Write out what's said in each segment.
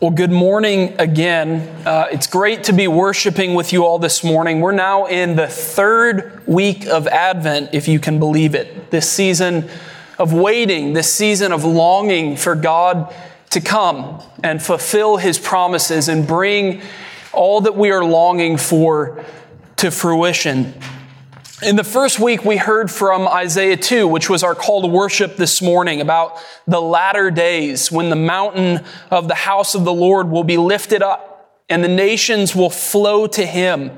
Well, good morning again. Uh, it's great to be worshiping with you all this morning. We're now in the third week of Advent, if you can believe it. This season of waiting, this season of longing for God to come and fulfill His promises and bring all that we are longing for to fruition. In the first week, we heard from Isaiah 2, which was our call to worship this morning, about the latter days when the mountain of the house of the Lord will be lifted up and the nations will flow to him.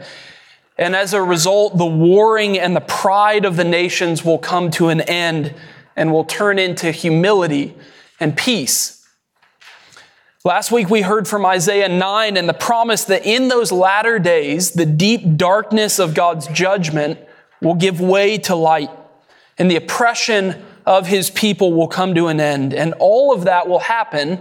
And as a result, the warring and the pride of the nations will come to an end and will turn into humility and peace. Last week we heard from Isaiah 9 and the promise that in those latter days, the deep darkness of God's judgment will give way to light, and the oppression of his people will come to an end. And all of that will happen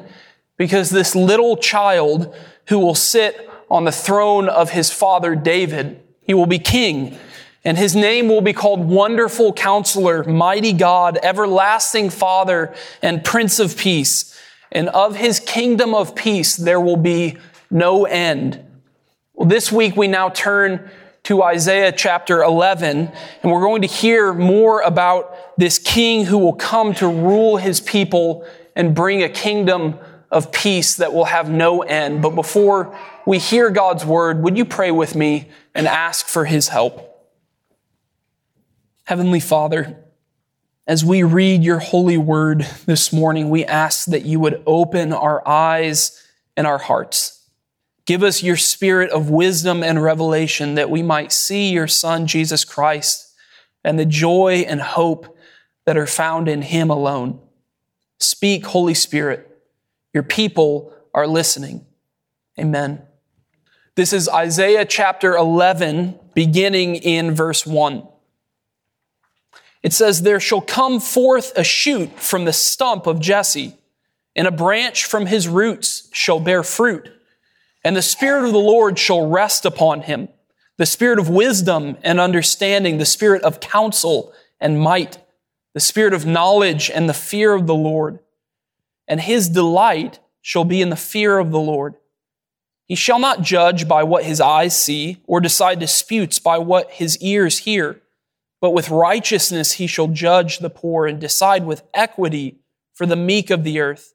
because this little child who will sit on the throne of his father David, he will be king. And his name will be called Wonderful Counselor, Mighty God, Everlasting Father, and Prince of Peace. And of his kingdom of peace, there will be no end. Well, this week we now turn to Isaiah chapter 11, and we're going to hear more about this king who will come to rule his people and bring a kingdom of peace that will have no end. But before we hear God's word, would you pray with me and ask for his help? Heavenly Father, as we read your holy word this morning, we ask that you would open our eyes and our hearts Give us your spirit of wisdom and revelation that we might see your Son, Jesus Christ, and the joy and hope that are found in him alone. Speak, Holy Spirit. Your people are listening. Amen. This is Isaiah chapter 11, beginning in verse 1. It says, There shall come forth a shoot from the stump of Jesse, and a branch from his roots shall bear fruit. And the Spirit of the Lord shall rest upon him the Spirit of wisdom and understanding, the Spirit of counsel and might, the Spirit of knowledge and the fear of the Lord. And his delight shall be in the fear of the Lord. He shall not judge by what his eyes see, or decide disputes by what his ears hear, but with righteousness he shall judge the poor and decide with equity for the meek of the earth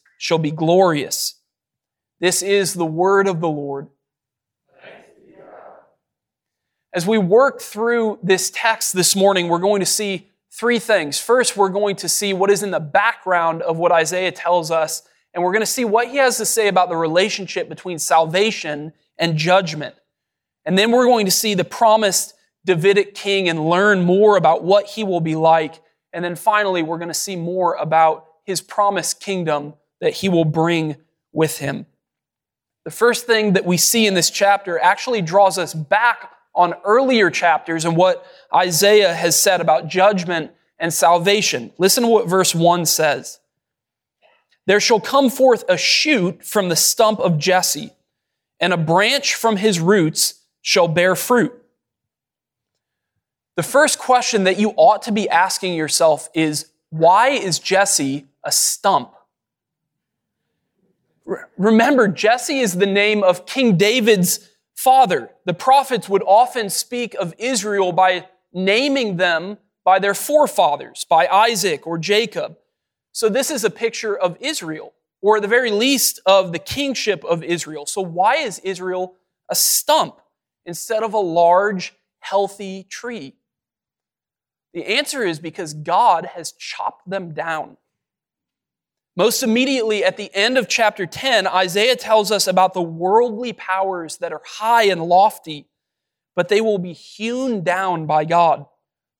shall be glorious. This is the word of the Lord. As we work through this text this morning, we're going to see three things. First, we're going to see what is in the background of what Isaiah tells us, and we're going to see what he has to say about the relationship between salvation and judgment. And then we're going to see the promised Davidic king and learn more about what he will be like. And then finally, we're going to see more about his promised kingdom that he will bring with him. The first thing that we see in this chapter actually draws us back on earlier chapters and what Isaiah has said about judgment and salvation. Listen to what verse 1 says. There shall come forth a shoot from the stump of Jesse, and a branch from his roots shall bear fruit. The first question that you ought to be asking yourself is why is Jesse a stump? Remember, Jesse is the name of King David's father. The prophets would often speak of Israel by naming them by their forefathers, by Isaac or Jacob. So this is a picture of Israel. or at the very least of the kingship of Israel. So, why is Israel a stump instead of a large, healthy tree? The answer is because God has chopped them down. Most immediately at the end of chapter 10, Isaiah tells us about the worldly powers that are high and lofty, but they will be hewn down by God,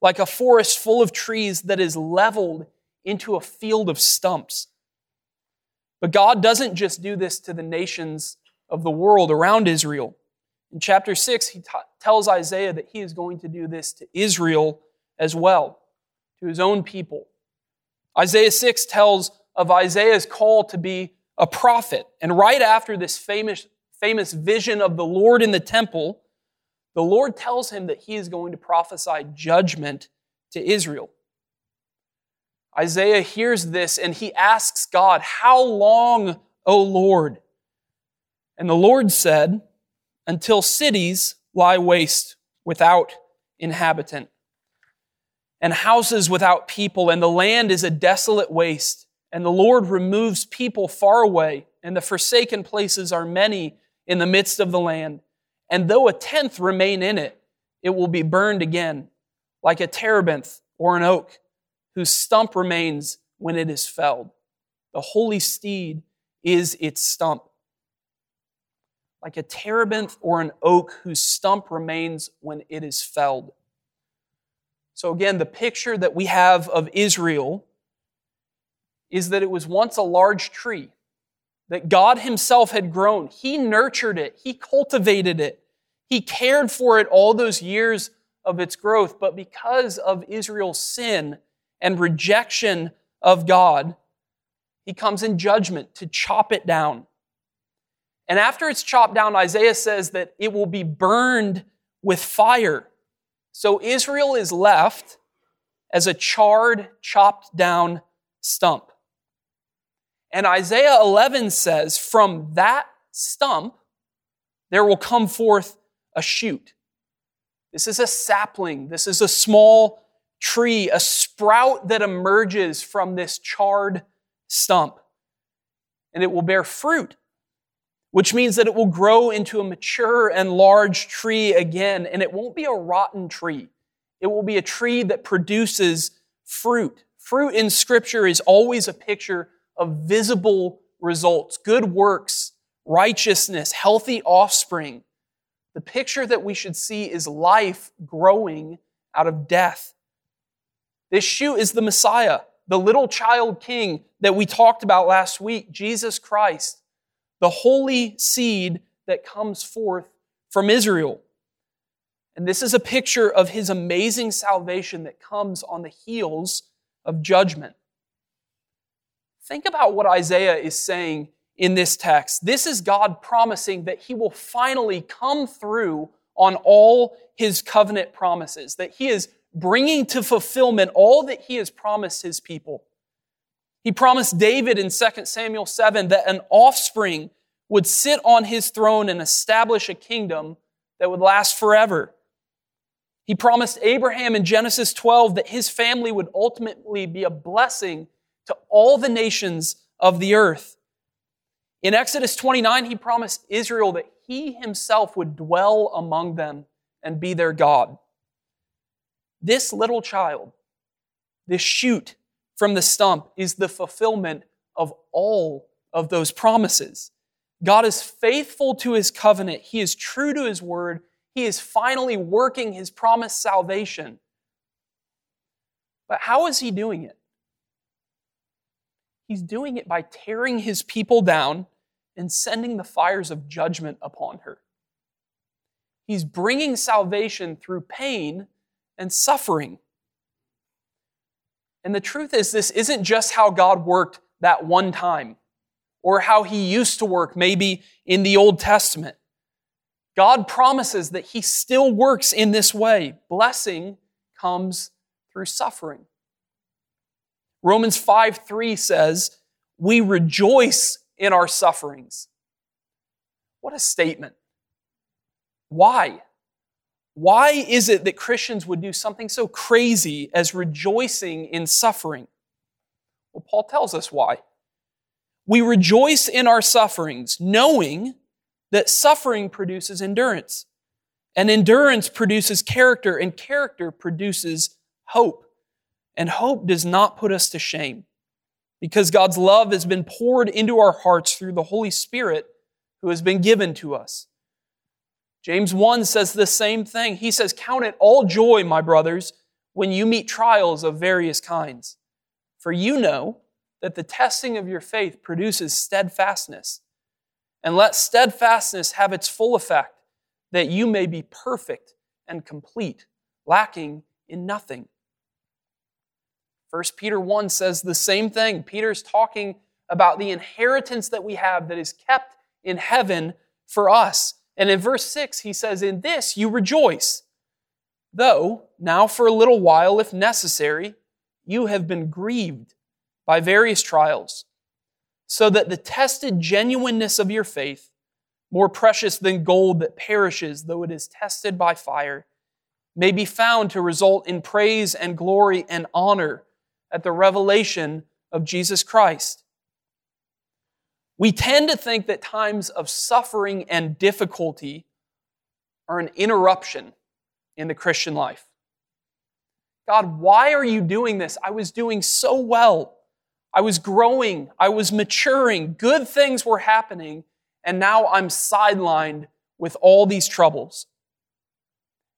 like a forest full of trees that is leveled into a field of stumps. But God doesn't just do this to the nations of the world around Israel. In chapter 6, he t- tells Isaiah that he is going to do this to Israel as well, to his own people. Isaiah 6 tells of Isaiah's call to be a prophet. And right after this famous, famous vision of the Lord in the temple, the Lord tells him that he is going to prophesy judgment to Israel. Isaiah hears this and he asks God, How long, O Lord? And the Lord said, Until cities lie waste without inhabitant, and houses without people, and the land is a desolate waste, and the Lord removes people far away, and the forsaken places are many in the midst of the land. And though a tenth remain in it, it will be burned again, like a terebinth or an oak whose stump remains when it is felled. The holy steed is its stump. Like a terebinth or an oak whose stump remains when it is felled. So, again, the picture that we have of Israel is that it was once a large tree that God Himself had grown. He nurtured it, He cultivated it, He cared for it all those years of its growth. But because of Israel's sin, and rejection of God, he comes in judgment to chop it down. And after it's chopped down, Isaiah says that it will be burned with fire. So Israel is left as a charred, chopped down stump. And Isaiah 11 says, from that stump, there will come forth a shoot. This is a sapling. This is a small tree, a sprout that emerges from this charred stump. And it will bear fruit, which means that it will grow into a mature and large tree again. And it won't be a rotten tree, it will be a tree that produces fruit. Fruit in Scripture is always a picture of visible results, good works, righteousness, healthy offspring. The picture that we should see is life growing out of death. This shoot is the Messiah, the little child king that we talked about last week, Jesus Christ, the holy seed that comes forth from Israel. And this is a picture of his amazing salvation that comes on the heels of judgment. Think about what Isaiah is saying in this text. This is God promising that he will finally come through on all his covenant promises, that he is bringing to fulfillment all that he has promised his people. He promised David in 2 Samuel 7 that an offspring would sit on his throne and establish a kingdom that would last forever. He promised Abraham in Genesis 12 that his family would ultimately be a blessing to all the nations of the earth. In Exodus 29, he promised Israel that he himself would dwell among them and be their God. This little child, this shoot from the stump, is the fulfillment of all of those promises. God is faithful to his covenant. He is true to his word. He is finally working his promised salvation. But how is he doing it? He's doing it by tearing his people down and sending the fires of judgment upon her. He's bringing salvation through pain and suffering. And the truth is, this isn't just how God worked that one time or how he used to work maybe in the Old Testament. God promises that he still works in this way. Blessing comes through suffering. Romans 5 3 says, We rejoice in our sufferings. What a statement. Why? Why is it that Christians would do something so crazy as rejoicing in suffering? Well, Paul tells us why. We rejoice in our sufferings, knowing that suffering produces endurance. And endurance produces character, and character produces hope. And hope does not put us to shame because God's love has been poured into our hearts through the Holy Spirit who has been given to us. James 1 says the same thing. He says, Count it all joy, my brothers, when you meet trials of various kinds. For you know that the testing of your faith produces steadfastness. And let steadfastness have its full effect, that you may be perfect and complete, lacking in nothing. 1 Peter 1 says the same thing. Peter's talking about the inheritance that we have that is kept in heaven for us. And in verse 6, he says, In this you rejoice, though now for a little while, if necessary, you have been grieved by various trials, so that the tested genuineness of your faith, more precious than gold that perishes though it is tested by fire, may be found to result in praise and glory and honor at the revelation of Jesus Christ. We tend to think that times of suffering and difficulty are an interruption in the Christian life. God, why are you doing this? I was doing so well. I was growing. I was maturing. Good things were happening. And now I'm sidelined with all these troubles.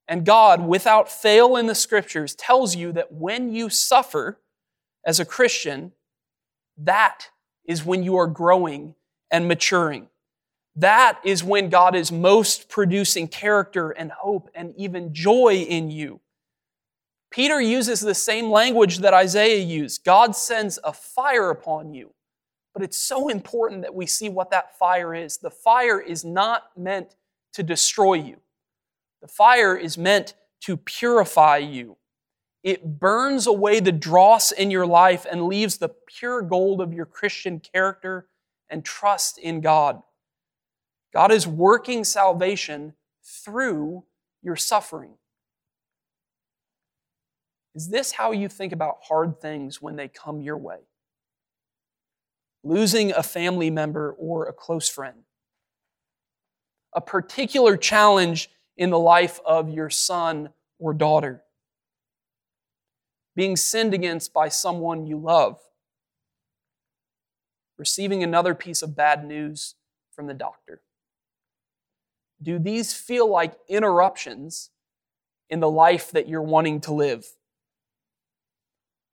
And God, without fail in the scriptures, tells you that when you suffer, as a Christian, that is when you are growing and maturing. That is when God is most producing character and hope and even joy in you. Peter uses the same language that Isaiah used. God sends a fire upon you. But it's so important that we see what that fire is. The fire is not meant to destroy you. The fire is meant to purify you. It burns away the dross in your life and leaves the pure gold of your Christian character and trust in God. God is working salvation through your suffering. Is this how you think about hard things when they come your way? Losing a family member or a close friend. A particular challenge in the life of your son or daughter being sinned against by someone you love, receiving another piece of bad news from the doctor. Do these feel like interruptions in the life that you're wanting to live?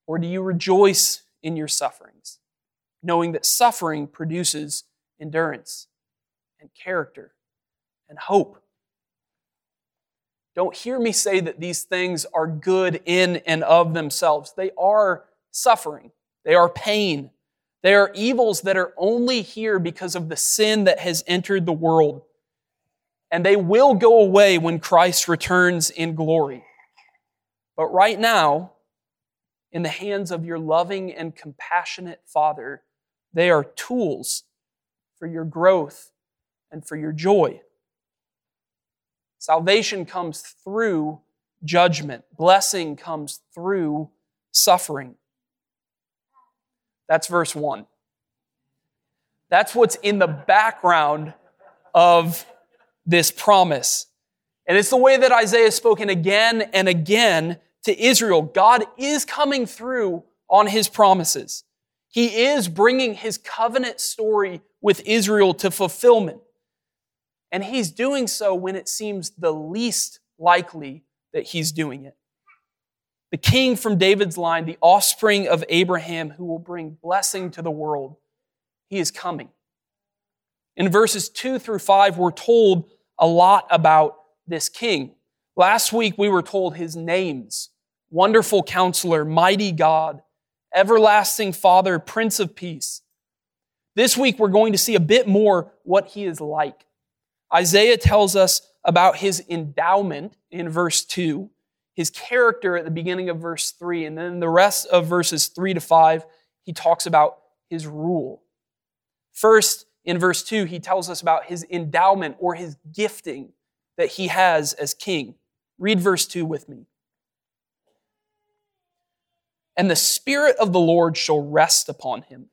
Or do you rejoice in your sufferings, knowing that suffering produces endurance and character and hope? Don't hear me say that these things are good in and of themselves. They are suffering, they are pain, they are evils that are only here because of the sin that has entered the world. And they will go away when Christ returns in glory. But right now, in the hands of your loving and compassionate Father, they are tools for your growth and for your joy. Salvation comes through judgment, blessing comes through suffering. That's verse 1. That's what's in the background of this promise. And it's the way that Isaiah has spoken again and again to Israel. God is coming through on his promises. He is bringing his covenant story with Israel to fulfillment. And he's doing so when it seems the least likely that he's doing it. The king from David's line, the offspring of Abraham, who will bring blessing to the world, he is coming. In verses 2 through 5, we're told a lot about this king. Last week, we were told his names Wonderful Counselor, Mighty God, Everlasting Father, Prince of Peace. This week, we're going to see a bit more what he is like. Isaiah tells us about his endowment in verse 2, his character at the beginning of verse 3, and then the rest of verses 3 to 5, he talks about his rule. First, in verse 2, he tells us about his endowment or his gifting that he has as king. Read verse 2 with me. And the Spirit of the Lord shall rest upon him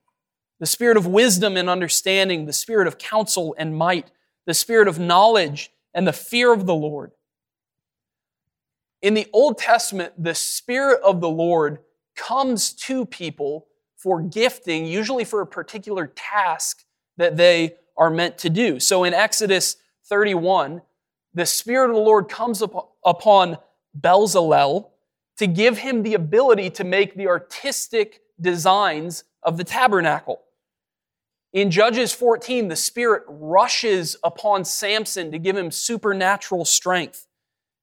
the spirit of wisdom and understanding, the spirit of counsel and might, the spirit of knowledge and the fear of the Lord. In the Old Testament, the Spirit of the Lord comes to people for gifting, usually for a particular task that they are meant to do. So in Exodus 31, the Spirit of the Lord comes upon Bezalel to give him the ability to make the artistic designs of the tabernacle. In Judges 14, the Spirit rushes upon Samson to give him supernatural strength.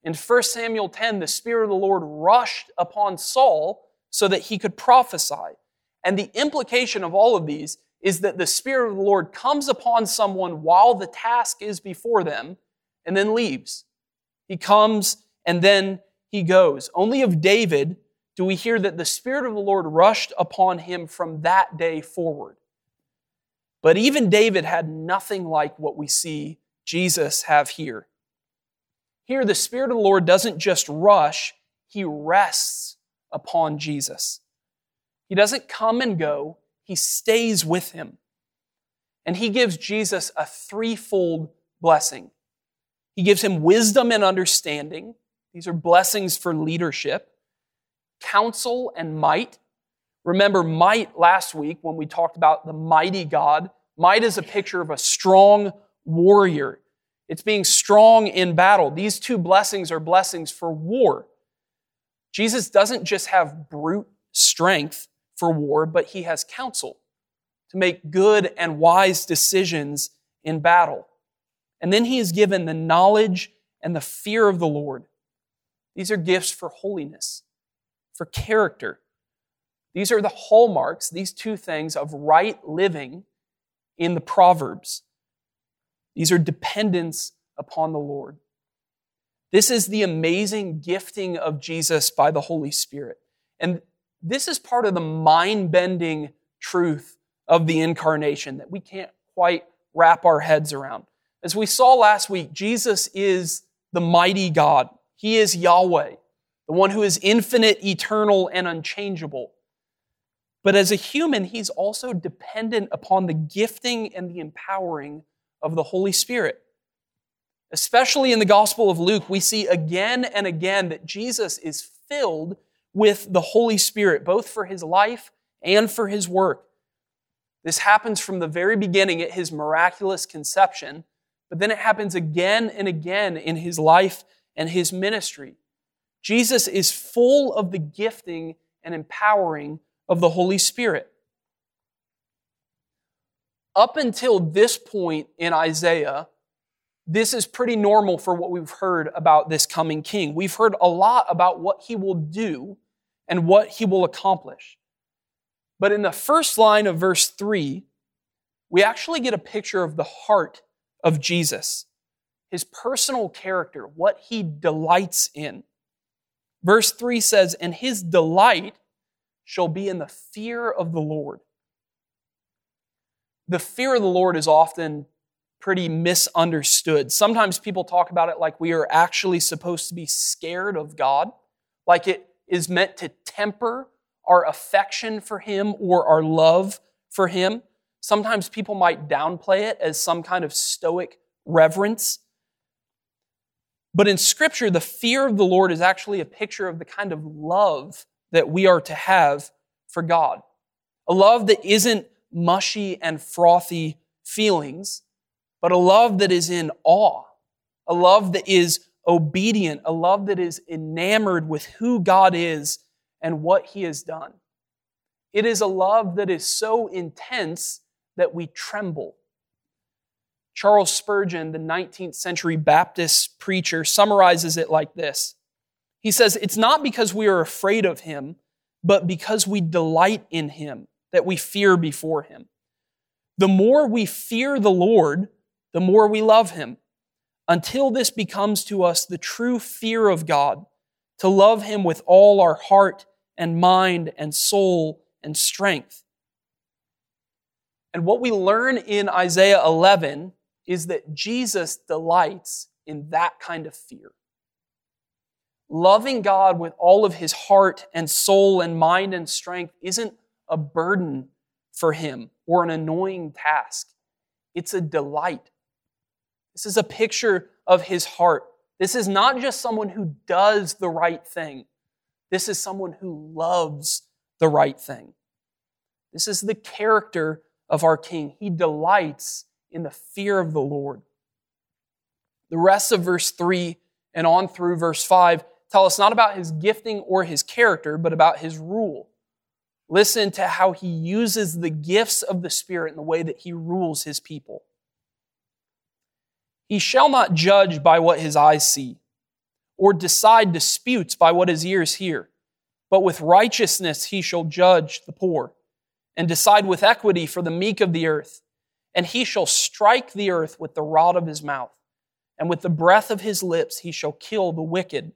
In 1 Samuel 10, the Spirit of the Lord rushed upon Saul so that he could prophesy. And the implication of all of these is that the Spirit of the Lord comes upon someone while the task is before them and then leaves. He comes and then he goes. Only of David do we hear that the Spirit of the Lord rushed upon him from that day forward. But even David had nothing like what we see Jesus have here. Here, the Spirit of the Lord doesn't just rush, he rests upon Jesus. He doesn't come and go, he stays with him. And he gives Jesus a threefold blessing. He gives him wisdom and understanding. These are blessings for leadership, counsel and might. Remember might last week when we talked about the mighty God. Might is a picture of a strong warrior. It's being strong in battle. These two blessings are blessings for war. Jesus doesn't just have brute strength for war, but he has counsel to make good and wise decisions in battle. And then he is given the knowledge and the fear of the Lord. These are gifts for holiness, for character. These are the hallmarks, these two things of right living in the Proverbs. These are dependence upon the Lord. This is the amazing gifting of Jesus by the Holy Spirit. And this is part of the mind bending truth of the incarnation that we can't quite wrap our heads around. As we saw last week, Jesus is the mighty God. He is Yahweh, the one who is infinite, eternal, and unchangeable. But as a human, he's also dependent upon the gifting and the empowering of the Holy Spirit. Especially in the Gospel of Luke, we see again and again that Jesus is filled with the Holy Spirit, both for his life and for his work. This happens from the very beginning at his miraculous conception, but then it happens again and again in his life and his ministry. Jesus is full of the gifting and empowering of the Holy Spirit. Up until this point in Isaiah, this is pretty normal for what we've heard about this coming king. We've heard a lot about what he will do and what he will accomplish. But in the first line of verse 3, we actually get a picture of the heart of Jesus, his personal character, what he delights in. Verse 3 says, And his delight shall be in the fear of the Lord. The fear of the Lord is often pretty misunderstood. Sometimes people talk about it like we are actually supposed to be scared of God, like it is meant to temper our affection for Him or our love for Him. Sometimes people might downplay it as some kind of stoic reverence. But in Scripture, the fear of the Lord is actually a picture of the kind of love that we are to have for God. A love that isn't mushy and frothy feelings, but a love that is in awe. A love that is obedient, a love that is enamored with who God is and what He has done. It is a love that is so intense that we tremble. Charles Spurgeon, the 19th century Baptist preacher, summarizes it like this He says, It's not because we are afraid of Him, but because we delight in Him that we fear before Him. The more we fear the Lord, the more we love Him until this becomes to us the true fear of God, to love Him with all our heart and mind and soul and strength. And what we learn in Isaiah 11 is that Jesus delights in that kind of fear. Loving God with all of his heart and soul and mind and strength isn't a burden for him or an annoying task. It's a delight. This is a picture of his heart. This is not just someone who does the right thing. This is someone who loves the right thing. This is the character of our King. He delights in the fear of the Lord. The rest of verse 3 and on through verse 5 tell us not about his gifting or his character, but about his rule. Listen to how he uses the gifts of the Spirit in the way that he rules his people. He shall not judge by what his eyes see, or decide disputes by what his ears hear, but with righteousness he shall judge the poor, and decide with equity for the meek of the earth. And he shall strike the earth with the rod of his mouth, and with the breath of his lips he shall kill the wicked.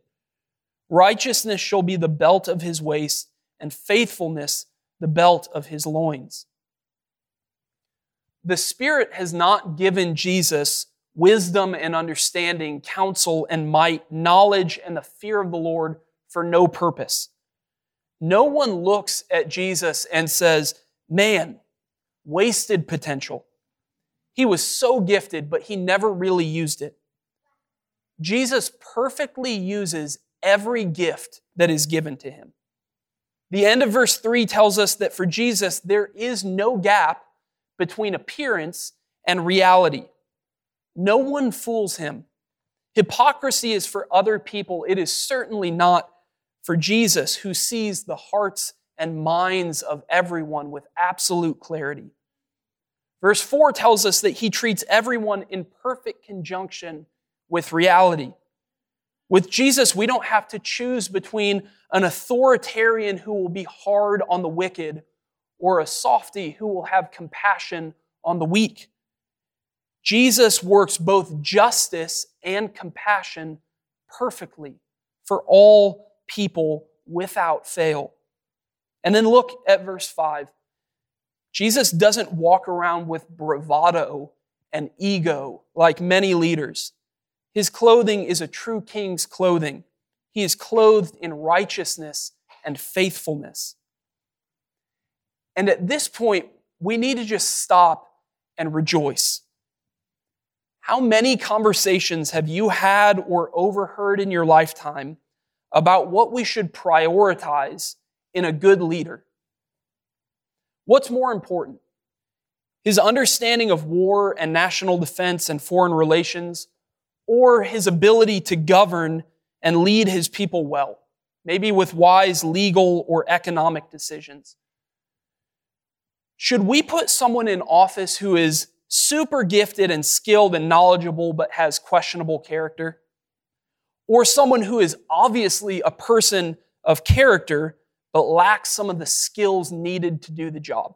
Righteousness shall be the belt of his waist, and faithfulness the belt of his loins. The Spirit has not given Jesus wisdom and understanding, counsel and might, knowledge and the fear of the Lord for no purpose. No one looks at Jesus and says, Man, wasted potential. He was so gifted, but he never really used it. Jesus perfectly uses every gift that is given to him. The end of verse 3 tells us that for Jesus, there is no gap between appearance and reality. No one fools him. Hypocrisy is for other people. It is certainly not for Jesus, who sees the hearts and minds of everyone with absolute clarity. Verse 4 tells us that he treats everyone in perfect conjunction with reality. With Jesus, we don't have to choose between an authoritarian who will be hard on the wicked or a softy who will have compassion on the weak. Jesus works both justice and compassion perfectly for all people without fail. And then look at verse 5. Jesus doesn't walk around with bravado and ego like many leaders. His clothing is a true king's clothing. He is clothed in righteousness and faithfulness. And at this point, we need to just stop and rejoice. How many conversations have you had or overheard in your lifetime about what we should prioritize in a good leader? What's more important? His understanding of war and national defense and foreign relations, or his ability to govern and lead his people well, maybe with wise legal or economic decisions. Should we put someone in office who is super gifted and skilled and knowledgeable but has questionable character? Or someone who is obviously a person of character but lacks some of the skills needed to do the job?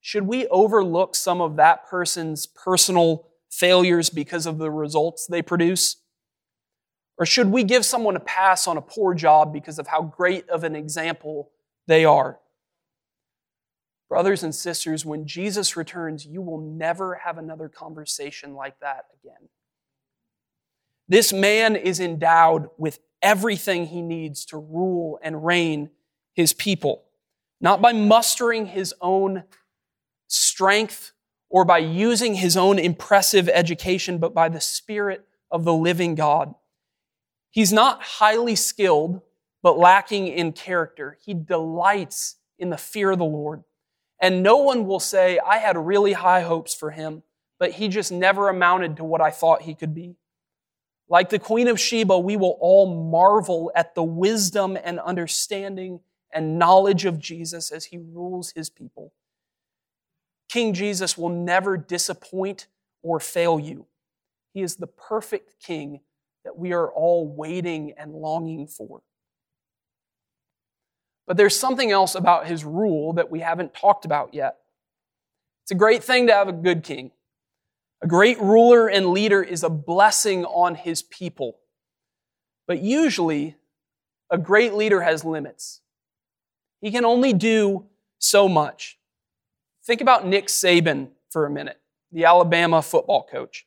Should we overlook some of that person's personal failures because of the results they produce? Or should we give someone a pass on a poor job because of how great of an example they are? Brothers and sisters, when Jesus returns, you will never have another conversation like that again. This man is endowed with everything he needs to rule and reign his people, not by mustering his own strength or by using his own impressive education, but by the Spirit of the living God. He's not highly skilled, but lacking in character. He delights in the fear of the Lord. And no one will say, I had really high hopes for him, but he just never amounted to what I thought he could be. Like the Queen of Sheba, we will all marvel at the wisdom and understanding and knowledge of Jesus as he rules his people. King Jesus will never disappoint or fail you. He is the perfect king that we are all waiting and longing for. But there's something else about his rule that we haven't talked about yet. It's a great thing to have a good king. A great ruler and leader is a blessing on his people. But usually, a great leader has limits. He can only do so much. Think about Nick Saban for a minute, the Alabama football coach.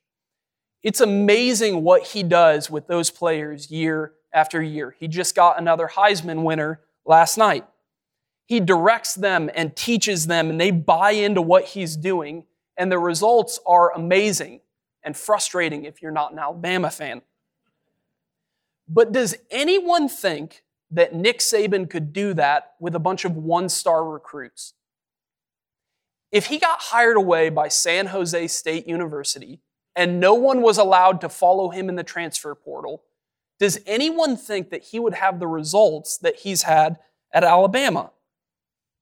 It's amazing what he does with those players year after year. He just got another Heisman winner last night. He directs them and teaches them, and they buy into what he's doing, and the results are amazing and frustrating if you're not an Alabama fan. But does anyone think that Nick Saban could do that with a bunch of one star recruits? If he got hired away by San Jose State University and no one was allowed to follow him in the transfer portal, does anyone think that he would have the results that he's had at Alabama?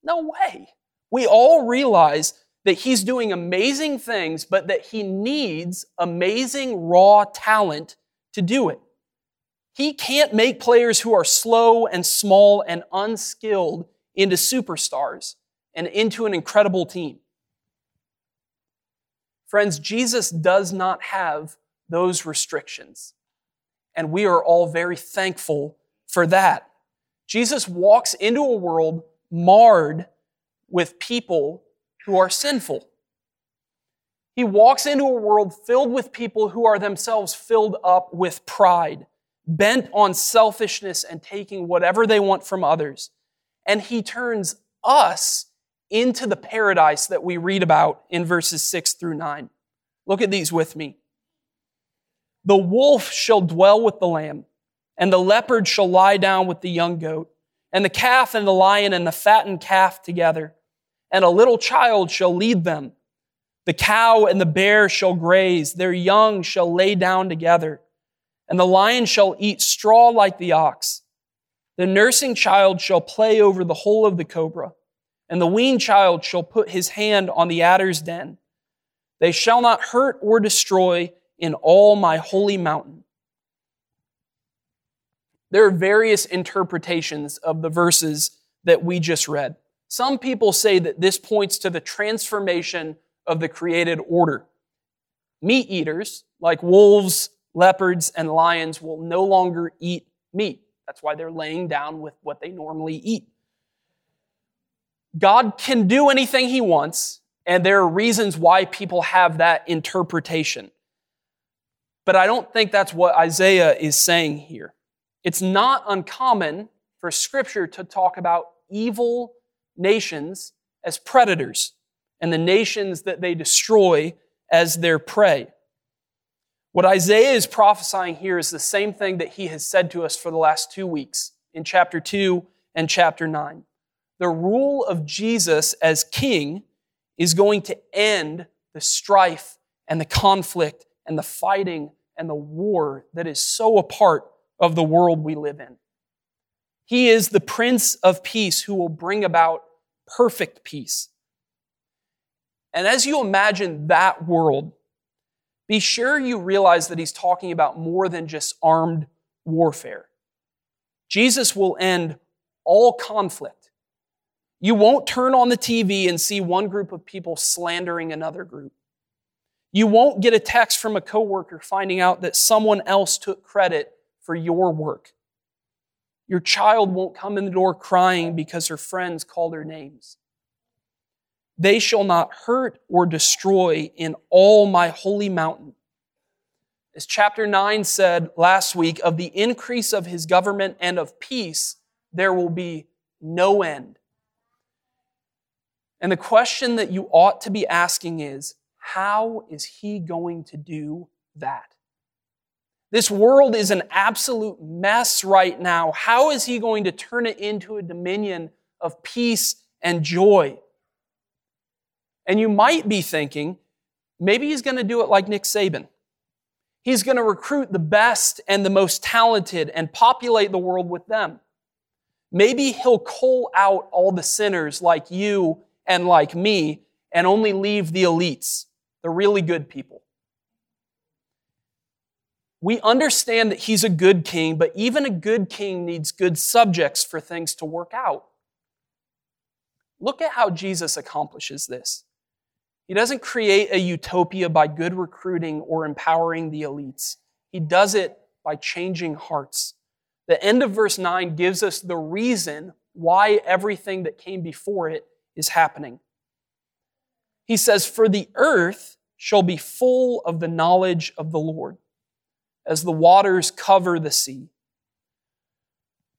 No way. We all realize that he's doing amazing things, but that he needs amazing raw talent to do it. He can't make players who are slow and small and unskilled into superstars and into an incredible team. Friends, Jesus does not have those restrictions. And we are all very thankful for that. Jesus walks into a world marred with people who are sinful. He walks into a world filled with people who are themselves filled up with pride, bent on selfishness and taking whatever they want from others. And he turns us into the paradise that we read about in verses 6 through 9. Look at these with me. The wolf shall dwell with the lamb, and the leopard shall lie down with the young goat, and the calf and the lion and the fattened calf together, and a little child shall lead them. The cow and the bear shall graze, their young shall lay down together, and the lion shall eat straw like the ox. The nursing child shall play over the hole of the cobra, and the weaned child shall put his hand on the adder's den. They shall not hurt or destroy in all my holy mountain. There are various interpretations of the verses that we just read. Some people say that this points to the transformation of the created order. Meat eaters, like wolves, leopards, and lions, will no longer eat meat. That's why they're laying down with what they normally eat. God can do anything he wants, and there are reasons why people have that interpretation. But I don't think that's what Isaiah is saying here. It's not uncommon for Scripture to talk about evil nations as predators and the nations that they destroy as their prey. What Isaiah is prophesying here is the same thing that he has said to us for the last two weeks in chapter 2 and chapter 9. The rule of Jesus as king is going to end the strife and the conflict and the fighting and the war that is so a part of the world we live in. He is the Prince of Peace who will bring about perfect peace. And as you imagine that world, be sure you realize that he's talking about more than just armed warfare. Jesus will end all conflict. You won't turn on the TV and see one group of people slandering another group. You won't get a text from a coworker finding out that someone else took credit for your work. Your child won't come in the door crying because her friends called her names. They shall not hurt or destroy in all my holy mountain. As chapter 9 said last week, of the increase of his government and of peace, there will be no end. And the question that you ought to be asking is how is he going to do that? This world is an absolute mess right now. How is he going to turn it into a dominion of peace and joy? And you might be thinking, maybe he's going to do it like Nick Saban. He's going to recruit the best and the most talented and populate the world with them. Maybe he'll cull out all the sinners like you and like me and only leave the elites the really good people. We understand that he's a good king, but even a good king needs good subjects for things to work out. Look at how Jesus accomplishes this. He doesn't create a utopia by good recruiting or empowering the elites. He does it by changing hearts. The end of verse 9 gives us the reason why everything that came before it is happening. He says, For the earth shall be full of the knowledge of the Lord, as the waters cover the sea.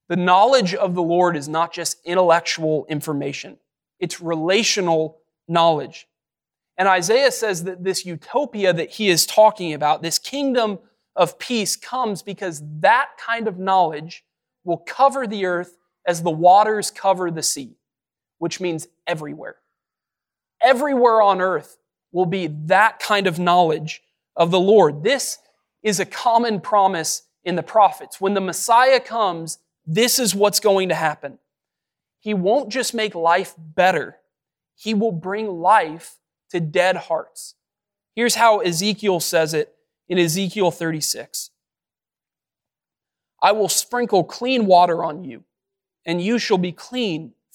The knowledge of the Lord is not just intellectual information, it's relational knowledge. And Isaiah says that this utopia that he is talking about, this kingdom of peace, comes because that kind of knowledge will cover the earth as the waters cover the sea, which means everywhere. Everywhere on earth will be that kind of knowledge of the Lord. This is a common promise in the prophets. When the Messiah comes, this is what's going to happen. He won't just make life better, He will bring life to dead hearts. Here's how Ezekiel says it in Ezekiel 36 I will sprinkle clean water on you, and you shall be clean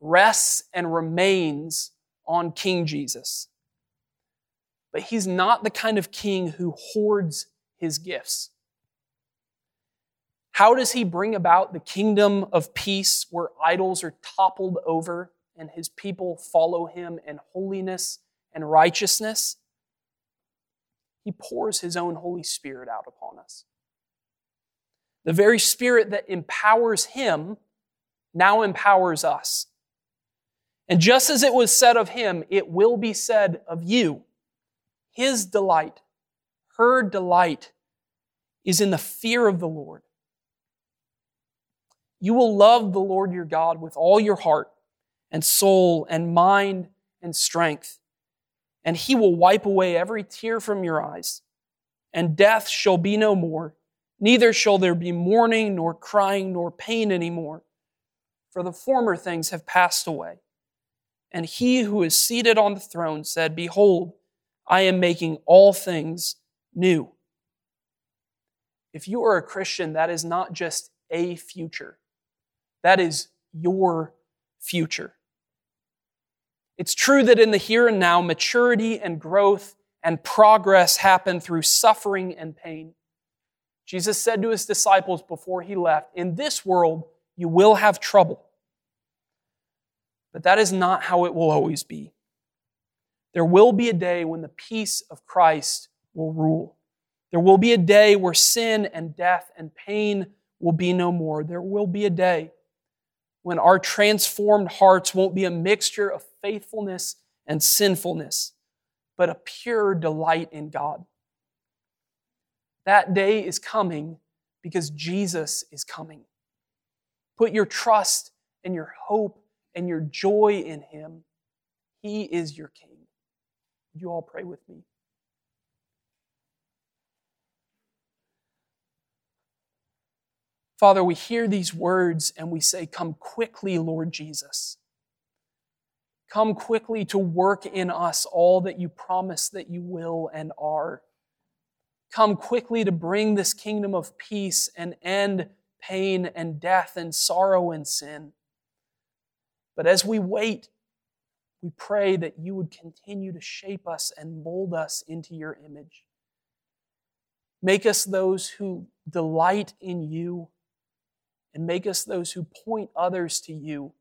rests and remains on King Jesus. But he's not the kind of king who hoards his gifts. How does he bring about the kingdom of peace where idols are toppled over and his people follow him in holiness and righteousness? He pours his own Holy Spirit out upon us. The very Spirit that empowers him now empowers us. And just as it was said of him, it will be said of you. His delight, her delight, is in the fear of the Lord. You will love the Lord your God with all your heart and soul and mind and strength. And he will wipe away every tear from your eyes. And death shall be no more. Neither shall there be mourning, nor crying, nor pain anymore. For the former things have passed away. And he who is seated on the throne said, Behold, I am making all things new. If you are a Christian, that is not just a future. That is your future. It's true that in the here and now, maturity and growth and progress happen through suffering and pain. Jesus said to his disciples before he left, In this world, you will have trouble. But that is not how it will always be. There will be a day when the peace of Christ will rule. There will be a day where sin and death and pain will be no more. There will be a day when our transformed hearts won't be a mixture of faithfulness and sinfulness, but a pure delight in God. That day is coming because Jesus is coming. Put your trust and your hope and your joy in Him. He is your King. Would you all pray with me? Father, we hear these words and we say, Come quickly, Lord Jesus. Come quickly to work in us all that you promise that you will and are. Come quickly to bring this kingdom of peace and end pain and death and sorrow and sin. But as we wait, we pray that you would continue to shape us and mold us into your image. Make us those who delight in you and make us those who point others to you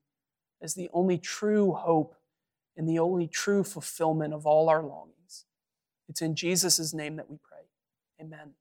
as the only true hope and the only true fulfillment of all our longings. It's in Jesus' name that we pray. Amen.